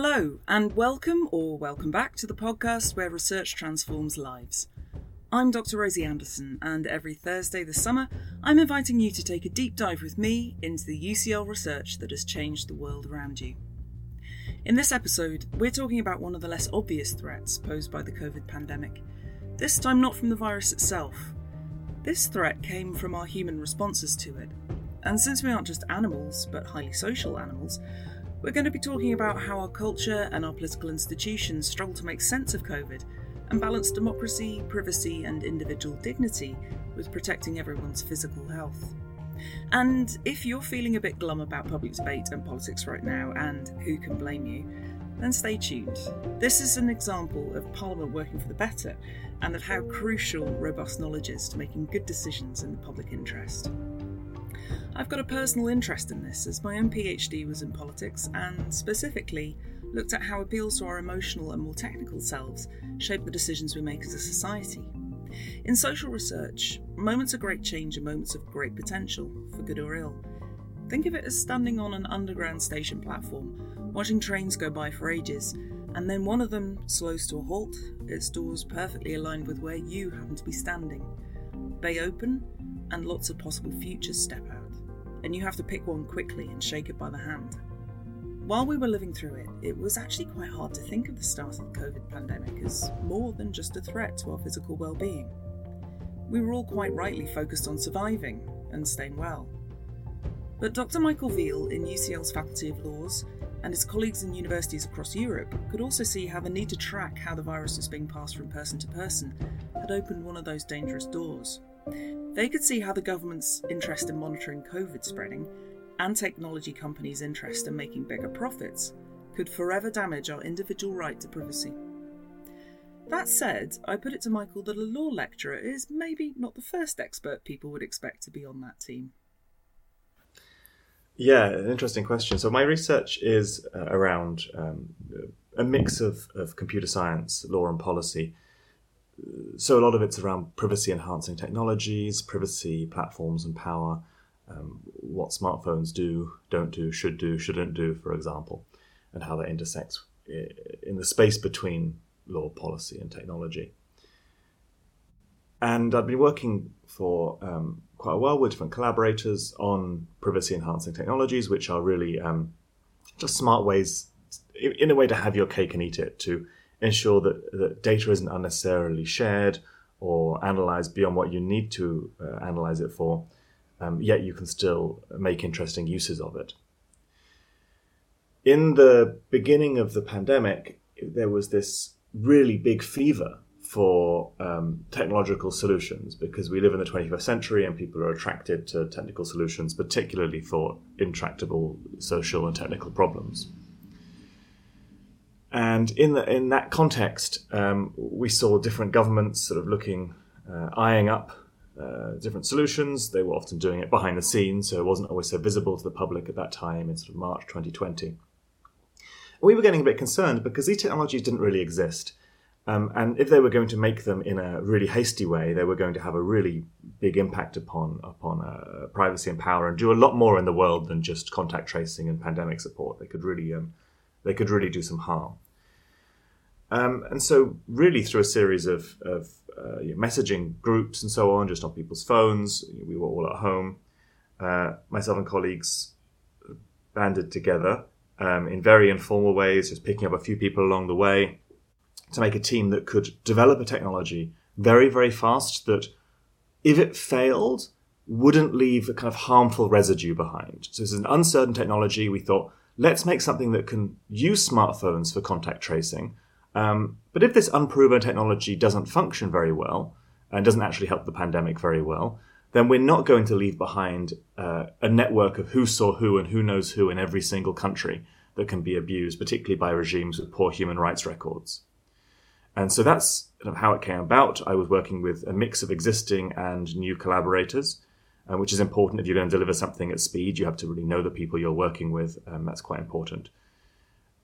Hello, and welcome or welcome back to the podcast where research transforms lives. I'm Dr. Rosie Anderson, and every Thursday this summer, I'm inviting you to take a deep dive with me into the UCL research that has changed the world around you. In this episode, we're talking about one of the less obvious threats posed by the COVID pandemic. This time, not from the virus itself. This threat came from our human responses to it. And since we aren't just animals, but highly social animals, we're going to be talking about how our culture and our political institutions struggle to make sense of COVID and balance democracy, privacy, and individual dignity with protecting everyone's physical health. And if you're feeling a bit glum about public debate and politics right now, and who can blame you, then stay tuned. This is an example of Parliament working for the better and of how crucial robust knowledge is to making good decisions in the public interest. I've got a personal interest in this, as my own PhD was in politics and specifically looked at how appeals to our emotional and more technical selves shape the decisions we make as a society. In social research, moments of great change are moments of great potential, for good or ill. Think of it as standing on an underground station platform, watching trains go by for ages, and then one of them slows to a halt, its doors perfectly aligned with where you happen to be standing. They open, and lots of possible futures step out and you have to pick one quickly and shake it by the hand. While we were living through it, it was actually quite hard to think of the start of the COVID pandemic as more than just a threat to our physical well-being. We were all quite rightly focused on surviving and staying well. But Dr. Michael Veale in UCL's Faculty of Laws and his colleagues in universities across Europe could also see how the need to track how the virus was being passed from person to person had opened one of those dangerous doors. They could see how the government's interest in monitoring COVID spreading and technology companies' interest in making bigger profits could forever damage our individual right to privacy. That said, I put it to Michael that a law lecturer is maybe not the first expert people would expect to be on that team. Yeah, an interesting question. So, my research is uh, around um, a mix of, of computer science, law, and policy so a lot of it's around privacy enhancing technologies, privacy platforms, and power. Um, what smartphones do, don't do, should do, shouldn't do, for example, and how that intersects in the space between law, policy, and technology. And I've been working for um, quite a while with different collaborators on privacy enhancing technologies, which are really um, just smart ways, in a way, to have your cake and eat it, to ensure that, that data isn't unnecessarily shared or analyzed beyond what you need to uh, analyze it for, um, yet you can still make interesting uses of it. In the beginning of the pandemic, there was this really big fever for um, technological solutions because we live in the 21st century and people are attracted to technical solutions, particularly for intractable social and technical problems. And in the, in that context, um, we saw different governments sort of looking, uh, eyeing up uh, different solutions. They were often doing it behind the scenes, so it wasn't always so visible to the public at that time in sort of March 2020. We were getting a bit concerned because these technologies didn't really exist. Um, and if they were going to make them in a really hasty way, they were going to have a really big impact upon upon uh, privacy and power, and do a lot more in the world than just contact tracing and pandemic support. They could really um, they could really do some harm. Um, and so, really, through a series of, of uh, messaging groups and so on, just on people's phones, we were all at home. Uh, myself and colleagues banded together um, in very informal ways, just picking up a few people along the way to make a team that could develop a technology very, very fast that, if it failed, wouldn't leave a kind of harmful residue behind. So, this is an uncertain technology. We thought, let's make something that can use smartphones for contact tracing. Um, but if this unproven technology doesn't function very well and doesn't actually help the pandemic very well, then we're not going to leave behind uh, a network of who saw who and who knows who in every single country that can be abused, particularly by regimes with poor human rights records. And so that's how it came about. I was working with a mix of existing and new collaborators uh, which is important if you're going to deliver something at speed. You have to really know the people you're working with. Um, that's quite important.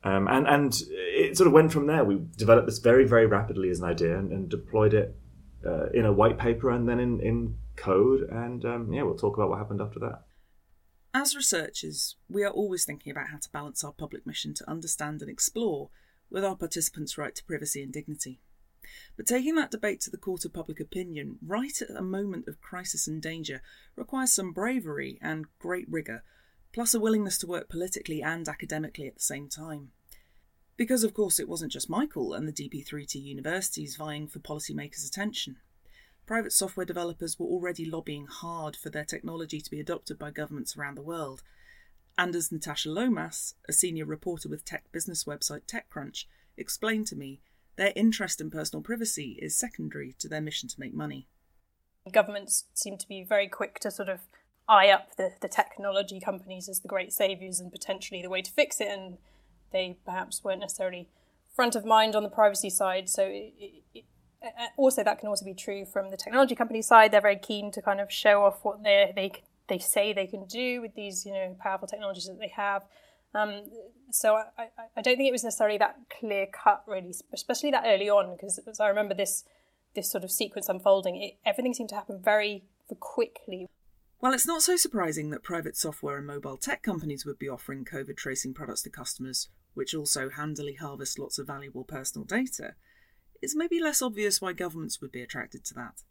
Um, and and it sort of went from there. We developed this very very rapidly as an idea and, and deployed it uh, in a white paper and then in in code. And um, yeah, we'll talk about what happened after that. As researchers, we are always thinking about how to balance our public mission to understand and explore with our participants' right to privacy and dignity. But taking that debate to the court of public opinion right at a moment of crisis and danger requires some bravery and great rigour, plus a willingness to work politically and academically at the same time. Because, of course, it wasn't just Michael and the DP3T universities vying for policymakers' attention. Private software developers were already lobbying hard for their technology to be adopted by governments around the world. And as Natasha Lomas, a senior reporter with tech business website TechCrunch, explained to me, their interest in personal privacy is secondary to their mission to make money. Governments seem to be very quick to sort of eye up the, the technology companies as the great saviours and potentially the way to fix it, and they perhaps weren't necessarily front of mind on the privacy side. So it, it, uh, also that can also be true from the technology company side. They're very keen to kind of show off what they they they say they can do with these you know powerful technologies that they have. Um, so I, I, I, don't think it was necessarily that clear cut, really, especially that early on, because as I remember this this sort of sequence unfolding, it, everything seemed to happen very quickly. Well, it's not so surprising that private software and mobile tech companies would be offering COVID tracing products to customers, which also handily harvest lots of valuable personal data it's maybe less obvious why governments would be attracted to that.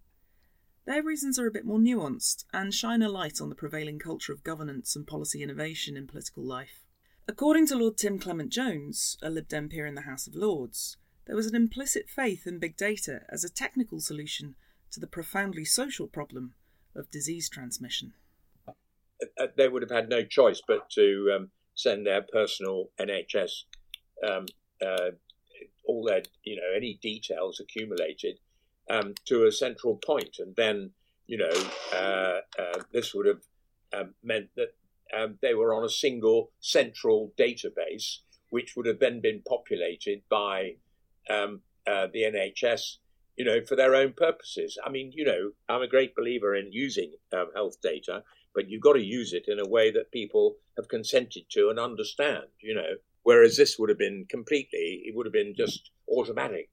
Their reasons are a bit more nuanced and shine a light on the prevailing culture of governance and policy innovation in political life. According to Lord Tim Clement Jones, a Lib Dem peer in the House of Lords, there was an implicit faith in big data as a technical solution to the profoundly social problem of disease transmission. Uh, they would have had no choice but to um, send their personal NHS um, uh, all their, you know, any details accumulated um, to a central point, and then, you know, uh, uh, this would have um, meant that um, they were on a single central database, which would have then been populated by um, uh, the NHS, you know, for their own purposes. I mean, you know, I'm a great believer in using um, health data, but you've got to use it in a way that people have consented to and understand, you know. Whereas this would have been completely, it would have been just automatic.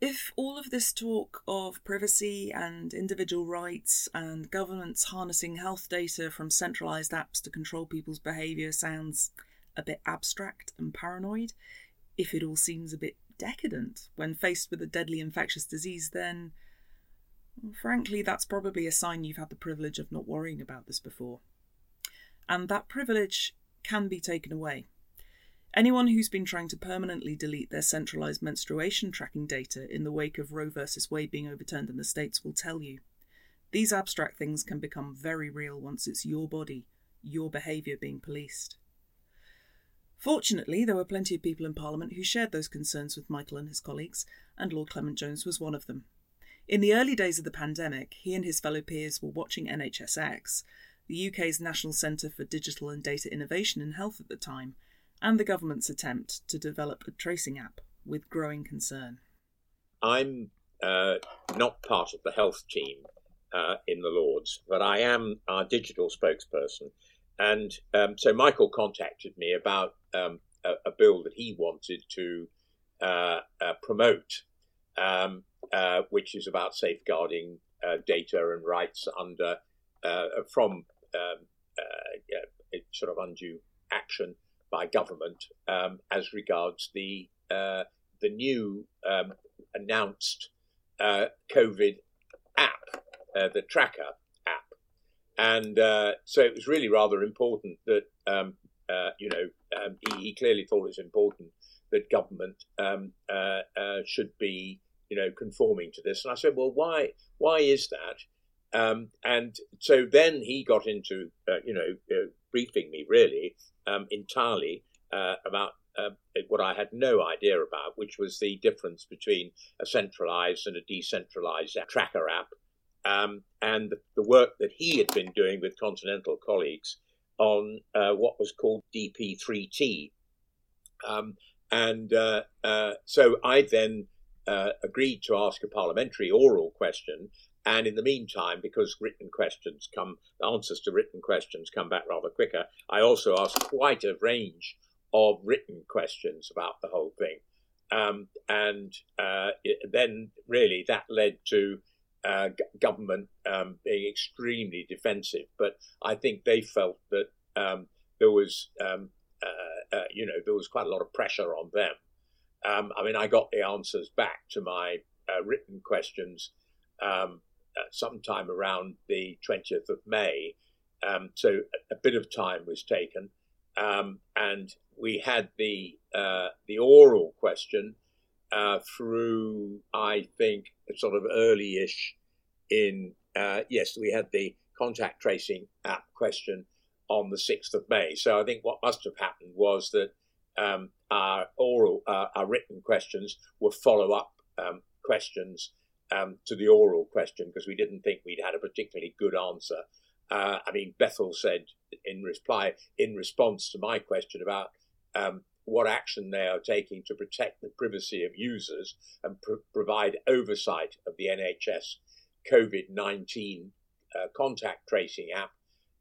If all of this talk of privacy and individual rights and governments harnessing health data from centralised apps to control people's behaviour sounds a bit abstract and paranoid, if it all seems a bit decadent when faced with a deadly infectious disease, then frankly, that's probably a sign you've had the privilege of not worrying about this before. And that privilege can be taken away. Anyone who's been trying to permanently delete their centralised menstruation tracking data in the wake of Roe v. Wade being overturned in the States will tell you. These abstract things can become very real once it's your body, your behaviour being policed. Fortunately, there were plenty of people in Parliament who shared those concerns with Michael and his colleagues, and Lord Clement Jones was one of them. In the early days of the pandemic, he and his fellow peers were watching NHSX, the UK's National Centre for Digital and Data Innovation in Health at the time, and the government's attempt to develop a tracing app with growing concern. I'm uh, not part of the health team uh, in the Lords, but I am our digital spokesperson. And um, so Michael contacted me about um, a, a, bill that he wanted to uh, uh promote, um, uh, which is about safeguarding uh, data and rights under from um, sort of undue action by government um, as regards the uh, the new um, announced uh, COVID app, uh, the Tracker app, and uh, so it was really rather important that um, uh, you know um, he, he, clearly thought it was important that government um, uh, should be you know conforming to this, and I said, well, why why is that? Um, and so then he got into, uh, you know, uh, briefing me really um, entirely uh, about uh, what I had no idea about, which was the difference between a centralized and a decentralized tracker app, um, and the work that he had been doing with Continental colleagues on uh, what was called DP3T. Um, and uh, so I then agreed to ask a parliamentary oral question and in the meantime, because written questions come, answers to written questions come back rather quicker, I also asked quite a range of written questions about the whole thing. Um, and uh, it, then really that led to uh, government um, being extremely defensive, but I think they felt that um, there was, um, uh, uh, you know, there was quite a lot of pressure on them. Um, I mean, I got the answers back to my uh, written questions um, sometime around the 20th of May, um, so a, a, bit of time was taken, and we had the uh, the oral question uh, through, I think, sort of early-ish in, uh, yes, we had the contact tracing app question on the 6th of May. So I think what must have happened was that um, our oral, uh, our written questions were follow-up um, questions um, to the oral question because we didn't think we'd had a particularly good answer. Uh, I mean, Bethell said in reply, in response to my question about um, what action they are taking to protect the privacy of users and pr- provide oversight of the NHS COVID 19 uh, contact tracing app.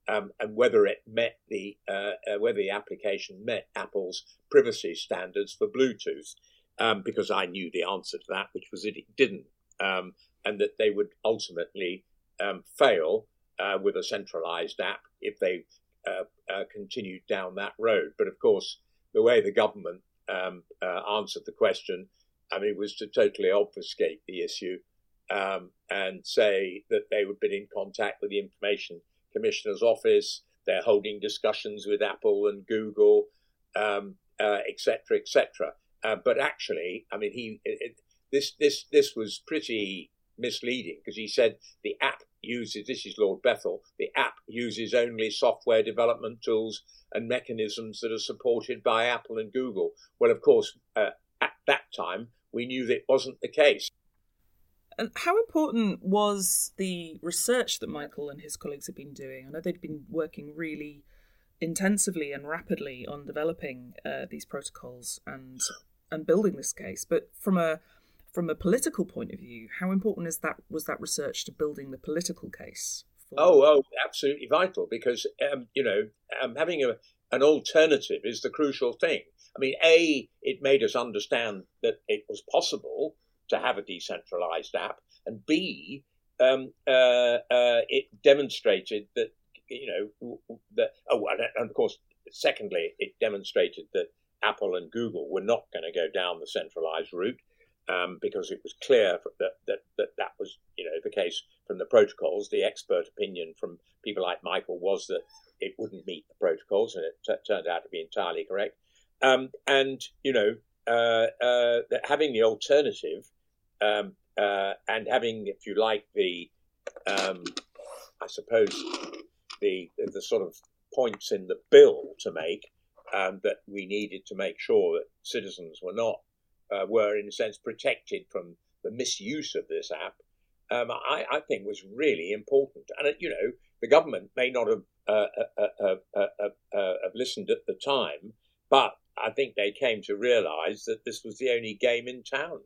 Um, and whether it met the uh, uh, whether the application met Apple's privacy standards for Bluetooth, um, because I knew the answer to that, which was that it didn't, um, and that they would ultimately um, fail uh, with a centralized app if they uh, uh, continued down that road. But of course, the way the government um, uh, answered the question, I mean, was to totally obfuscate the issue um, and say that they would been in contact with the Information Commissioner's office. They're holding discussions with Apple and Google, um, uh, et. Uh, but actually, I mean, he it, this this this was pretty misleading because he said the app uses this is Lord Bethell. The app uses only software development tools and mechanisms that are supported by Apple and Google. Well, of course, uh, at that time, we knew that wasn't the case. And how important was the research that Michael and his colleagues had been doing? I know they'd been working really intensively and rapidly on developing uh, these protocols and and building this case. But from a from a political point of view, how important is that was that research to building the political case? Oh, oh, absolutely vital because um, you know um, having a, an alternative is the crucial thing. I mean, a it made us understand that it was possible to have a decentralized app, and b um, uh, uh, it demonstrated that you know that oh, and of course, secondly, it demonstrated that Apple and Google were not going to go down the centralized route um, because it was clear that, that, that that was you know the case from the protocols. The expert opinion from people like Michael was that it wouldn't meet the protocols, and it t- turned out to be entirely correct. Um, and you know, uh, uh, having the alternative um, uh, and having, if you like, the um, I suppose the the sort of points in the bill to make um, that we needed to make sure that citizens were not uh, were, in a sense, protected from the misuse of this app, um, I, I, think was really important. And, uh, you know, the government may not have, uh, uh, uh, have listened at the time, but I think they came to realize that this was the only game in town,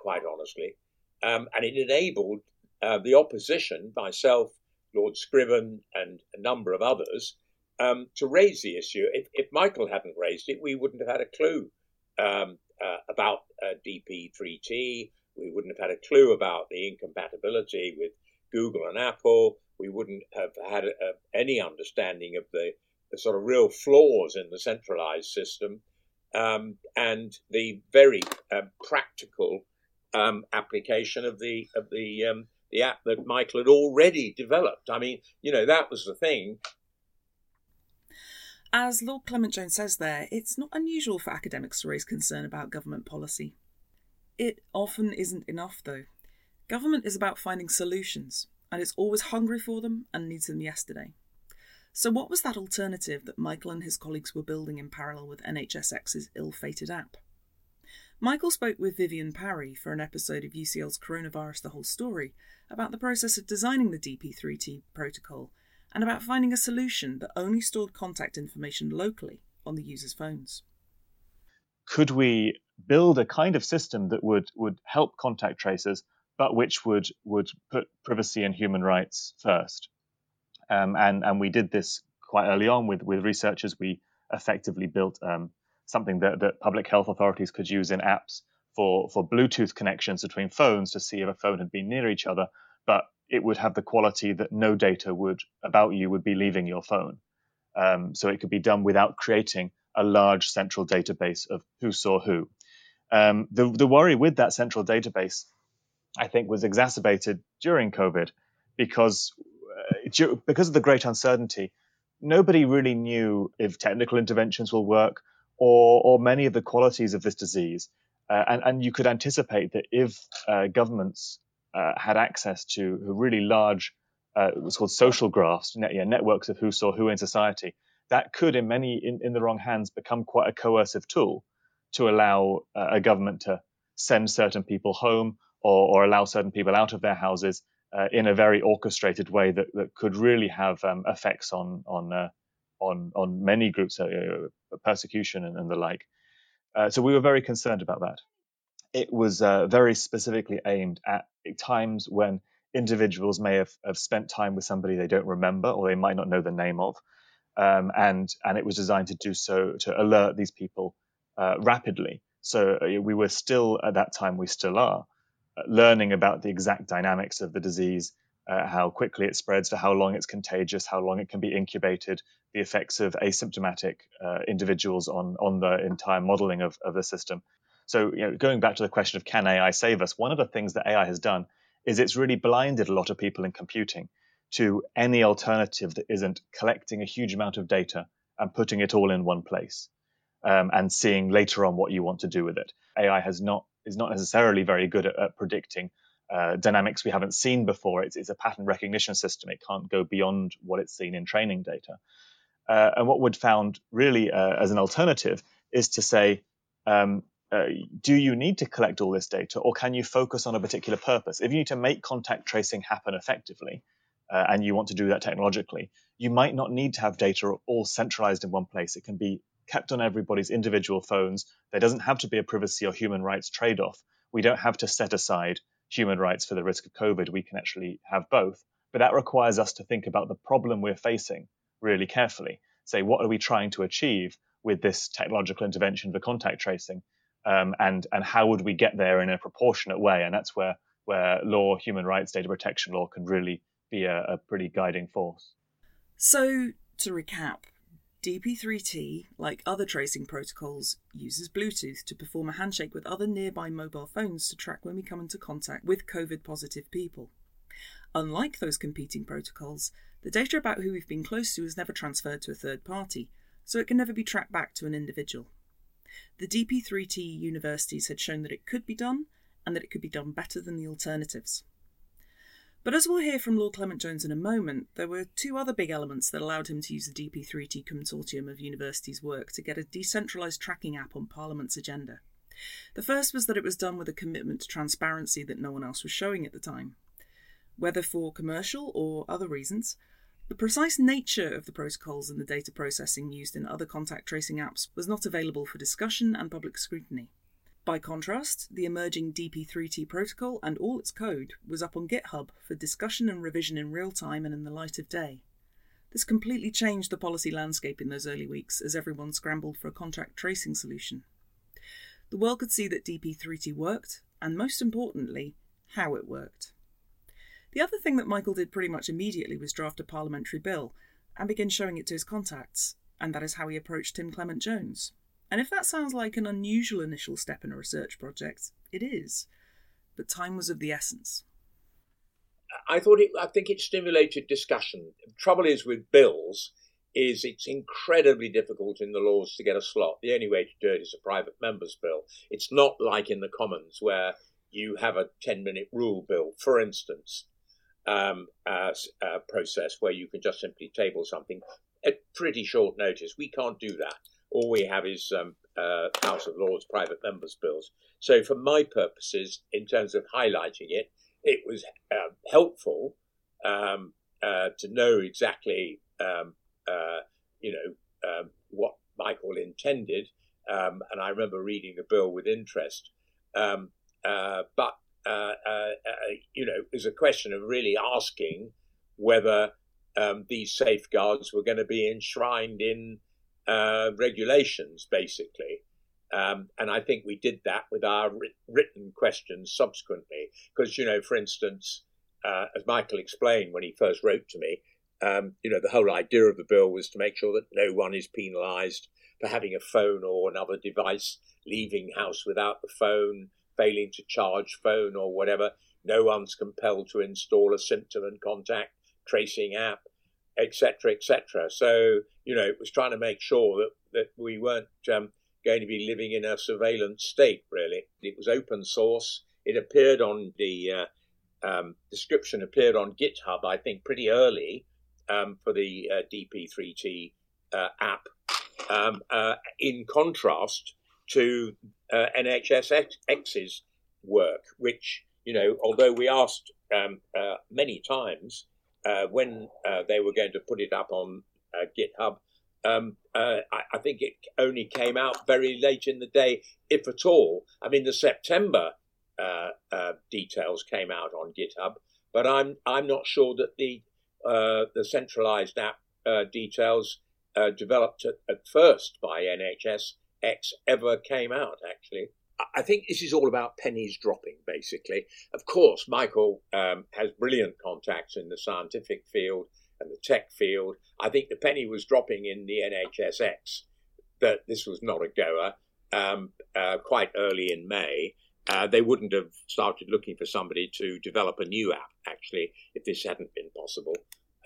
quite honestly. Um, and it enabled the opposition, myself, Lord Scriven, and a number of others, um, to raise the issue. If, if, Michael hadn't raised it, we wouldn't have had a clue um, uh, about uh, DP3T. We wouldn't have had a clue about the incompatibility with Google and Apple. We wouldn't have had uh, any understanding of the, the, sort of real flaws in the centralized system um, and the very uh, practical um, application of the of the um, the app that Michael had already developed. I mean, you know, that was the thing. As Lord Clement Jones says there, it's not unusual for academics to raise concern about government policy. It often isn't enough, though. Government is about finding solutions, and it's always hungry for them and needs them yesterday. So, what was that alternative that Michael and his colleagues were building in parallel with NHSX's ill fated app? Michael spoke with Vivienne Parry for an episode of UCL's Coronavirus The Whole Story about the process of designing the DP3T protocol and about finding a solution that only stored contact information locally on the user's phones. Could we build a kind of system that would, would help contact tracers, but which would, would put privacy and human rights first? Um, and, and we did this quite early on with, with researchers. We effectively built um, something that, that public health authorities could use in apps for, for Bluetooth connections between phones to see if a phone had been near each other, but it would have the quality that no data would about you would be leaving your phone. Um, so it could be done without creating a large central database of who saw who. Um, the, the worry with that central database, I think, was exacerbated during COVID because uh, because of the great uncertainty. Nobody really knew if technical interventions will work or, or many of the qualities of this disease. Uh, and, and you could anticipate that if uh, governments uh, had access to really large, uh, called social graphs, net, yeah, networks of who saw who in society, that could, in many, in, in the wrong hands, become quite a coercive tool to allow uh, a government to send certain people home or, or, allow certain people out of their houses uh, in a very orchestrated way that, that could really have um, effects on on uh, on on many groups, uh, persecution and, and, the like. Uh, so we were very concerned about that. It was uh, very specifically aimed at times when individuals may have, have spent time with somebody they don't remember or they might not know the name of, um, and and it was designed to do so to alert these people uh, rapidly. So uh, we were still at that time, we still are uh, learning about the exact dynamics of the disease, uh, how quickly it spreads, for how long it's contagious, how long it can be incubated, the effects of asymptomatic uh, individuals on on the entire modeling of, of the system. So you know, going back to the question of can AI save us, one of the things that AI has done is it's really blinded a lot of people in computing to any alternative that isn't collecting a huge amount of data and putting it all in one place um, and seeing later on what you want to do with it. AI has not is not necessarily very good at, at predicting uh, dynamics we haven't seen before. It's, it's, a pattern recognition system. It can't go beyond what it's seen in training data. Uh, and what Wood found really uh, as an alternative is to say, um, uh, do you need to collect all this data or can you focus on a particular purpose? If you need to make contact tracing happen effectively, uh, and you want to do that technologically, you might not need to have data all centralized in one place. It can be kept on everybody's individual phones. There doesn't have to be a privacy or human rights trade off. We don't have to set aside human rights for the risk of COVID. We can actually have both. But that requires us to think about the problem we're facing really carefully. Say, what are we trying to achieve with this technological intervention for contact tracing? Um, and, and how would we get there in a proportionate way? And that's where, where law, human rights, data protection law can really be a, a pretty guiding force. So, to recap, DP3T, like other tracing protocols, uses Bluetooth to perform a handshake with other nearby mobile phones to track when we come into contact with COVID positive people. Unlike those competing protocols, the data about who we've been close to is never transferred to a third party, so it can never be tracked back to an individual. The DP3T universities had shown that it could be done, and that it could be done better than the alternatives. But as we'll hear from Lord Clement Jones in a moment, there were two other big elements that allowed him to use the DP3T consortium of universities' work to get a decentralised tracking app on Parliament's agenda. The first was that it was done with a commitment to transparency that no one else was showing at the time. Whether for commercial or other reasons, the precise nature of the protocols and the data processing used in other contact tracing apps was not available for discussion and public scrutiny. By contrast, the emerging DP3T protocol and all its code was up on GitHub for discussion and revision in real time and in the light of day. This completely changed the policy landscape in those early weeks as everyone scrambled for a contact tracing solution. The world could see that DP3T worked, and most importantly, how it worked. The other thing that Michael did pretty much immediately was draft a parliamentary bill and begin showing it to his contacts, and that is how he approached Tim Clement Jones. And if that sounds like an unusual initial step in a research project, it is. But time was of the essence. I thought it. I think it stimulated discussion. The trouble is with bills, is it's incredibly difficult in the Lords to get a slot. The only way to do it is a private member's bill. It's not like in the Commons where you have a ten-minute rule bill, for instance, um, as a process where you can just simply table something at pretty short notice. We can't do that all we have is um, uh, House of Lords private members' bills. So, for my purposes, in terms of highlighting it, it was uh, helpful um, uh, to know exactly, um, uh, you know, um, what Michael intended. Um, and I remember reading the bill with interest. Um, uh, uh, you know, it was a question of really asking whether these safeguards were going to be enshrined in uh, regulations, basically. Um, and I think we did that with our written questions subsequently. Because, you know, for instance, uh, as Michael explained when he first wrote to me, um, you know, the whole idea of the bill was to make sure that no one is penalised for having a phone or another device, leaving house without the phone, failing to charge phone or whatever. No one's compelled to install a symptom and contact tracing app, etc., etc. So, you know, it was trying to make sure that, that we weren't um, going to be living in a surveillance state, really. It was open source. It appeared on the uh, um, description, appeared on GitHub, I think, pretty early um, for the uh, DP3T uh, app. Um, uh, in contrast to uh, NHSX's work, which, you know, although we asked um, uh, many times uh, when uh, they were going to put it up on uh, GitHub, um, uh, I, I, think it only came out very late in the day, if at all. I mean, the September details came out on GitHub, but I'm I'm not sure that the the centralized app details developed at, at first by NHS X ever came out, actually. I think this is all about pennies dropping, basically. Of course, Michael um, has brilliant contacts in the scientific field and the tech field. I think the penny was dropping in the NHSX that this was not a goer um, uh, quite early in May. Uh, they wouldn't have started looking for somebody to develop a new app, actually, if this hadn't been possible.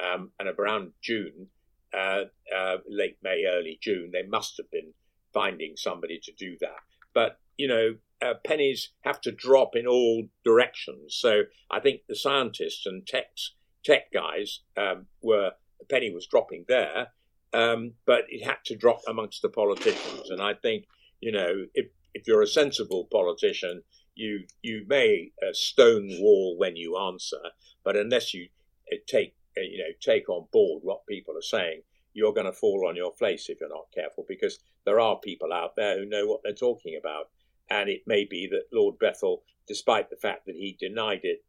Um, and around June, uh, uh late May, early June, they must have been finding somebody to do that. But, you know, uh, pennies have to drop in all directions. So I think the scientists and techs, tech guys um, were, the penny was dropping there, um, but it had to drop amongst the politicians. And I think, you know, if, if you're a sensible politician, you you may uh, stonewall when you answer, but unless you uh, take uh, you know take on board what people are saying, you're going to fall on your face if you're not careful because there are people out there who know what they're talking about. And it may be that Lord Bethell, despite the fact that he denied it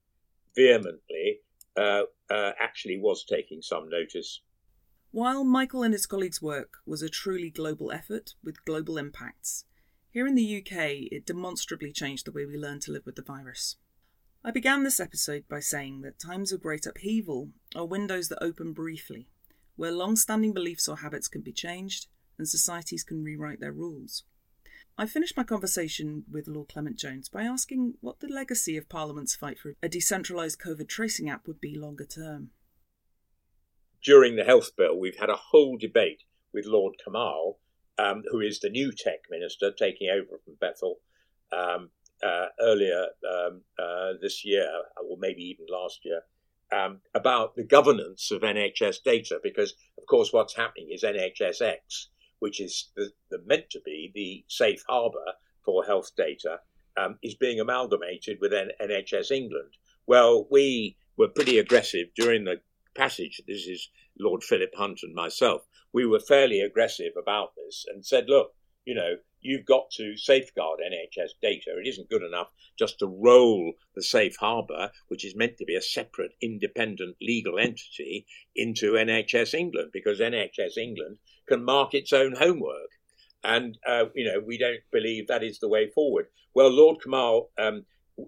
vehemently, uh, uh, actually was taking some notice. While Michael and his colleagues' work was a truly global effort with global impacts, here in the UK it demonstrably changed the way we learn to live with the virus. I began this episode by saying that times of great upheaval are windows that open briefly where long standing beliefs or habits can be changed and societies can rewrite their rules. I finished my conversation with Lord Clement Jones by asking what the legacy of Parliament's fight for a decentralised COVID tracing app would be longer term. During the health bill, we've had a whole debate with Lord Kamall, um, who is the new tech minister taking over from Bethell um, uh, earlier um, uh, this year, or maybe even last year um, about the governance of NHS data, because of course what's happening is NHSX, which is the, the meant to be the safe harbour for health data, um, is being amalgamated with N- NHS England. Well, we were pretty aggressive during the passage. This is Lord Philip Hunt and myself. We were fairly aggressive about this and said, look, you know, you've got to safeguard NHS data. It isn't good enough just to roll the safe harbour, which is meant to be a separate, independent legal entity, into NHS England, because NHS England can mark its own homework. And, uh, you know, we don't believe that is the way forward. Well, Lord Kamall um,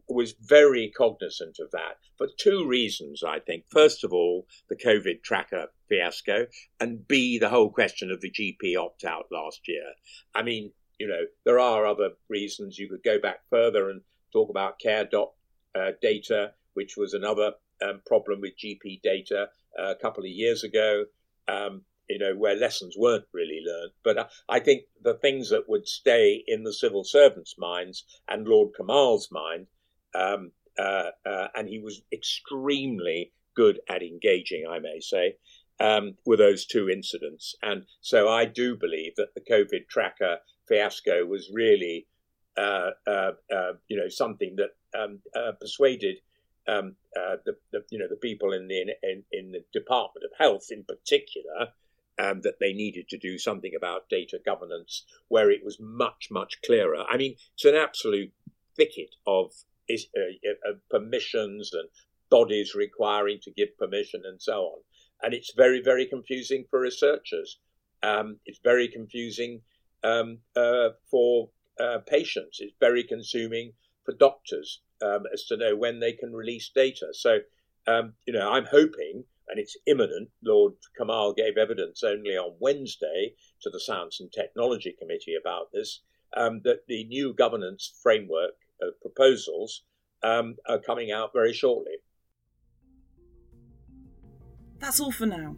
was very cognizant of that for two reasons, I think. First of all, the COVID tracker fiasco, and B, the whole question of the GP opt out last year. I mean, you know, there are other reasons. You could go back further and talk about care dot uh, data, which was another um, problem with GP data uh, a couple of years ago. Um, you know, where lessons weren't really learned. But uh, I think the things that would stay in the civil servants' minds and Lord Kamall's mind, um, uh, uh, and he was extremely good at engaging, I may say, um, were those two incidents. And so I do believe that the COVID tracker fiasco was really, uh, uh, uh, you know, something that um, uh, persuaded um, uh, the, the, you know the people in the in, in the Department of Health in particular um, that they needed to do something about data governance, where it was much much clearer. I mean, it's an absolute thicket of uh, permissions and bodies requiring to give permission and so on, and it's very very confusing for researchers. Um, it's very confusing um, uh, for uh, patients. It's very consuming for doctors um, as to know when they can release data. So, um, you know, I'm hoping, and it's imminent. Lord Kamall gave evidence only on Wednesday to the Science and Technology Committee about this. Um, that the new governance framework uh, proposals um, are coming out very shortly. That's all for now.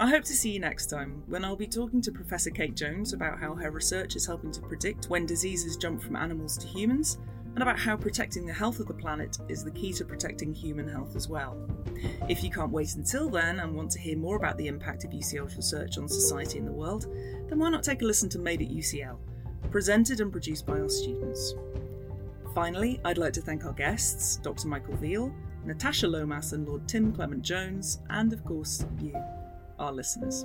I hope to see you next time when I'll be talking to Professor Kate Jones about how her research is helping to predict when diseases jump from animals to humans, and about how protecting the health of the planet is the key to protecting human health as well. If you can't wait until then and want to hear more about the impact of UCL's research on society and the world, then why not take a listen to Made at UCL, presented and produced by our students. Finally, I'd like to thank our guests, Dr. Michael Veale, Natasha Lomas and Lord Tim Clement Jones, and of course, you, our listeners.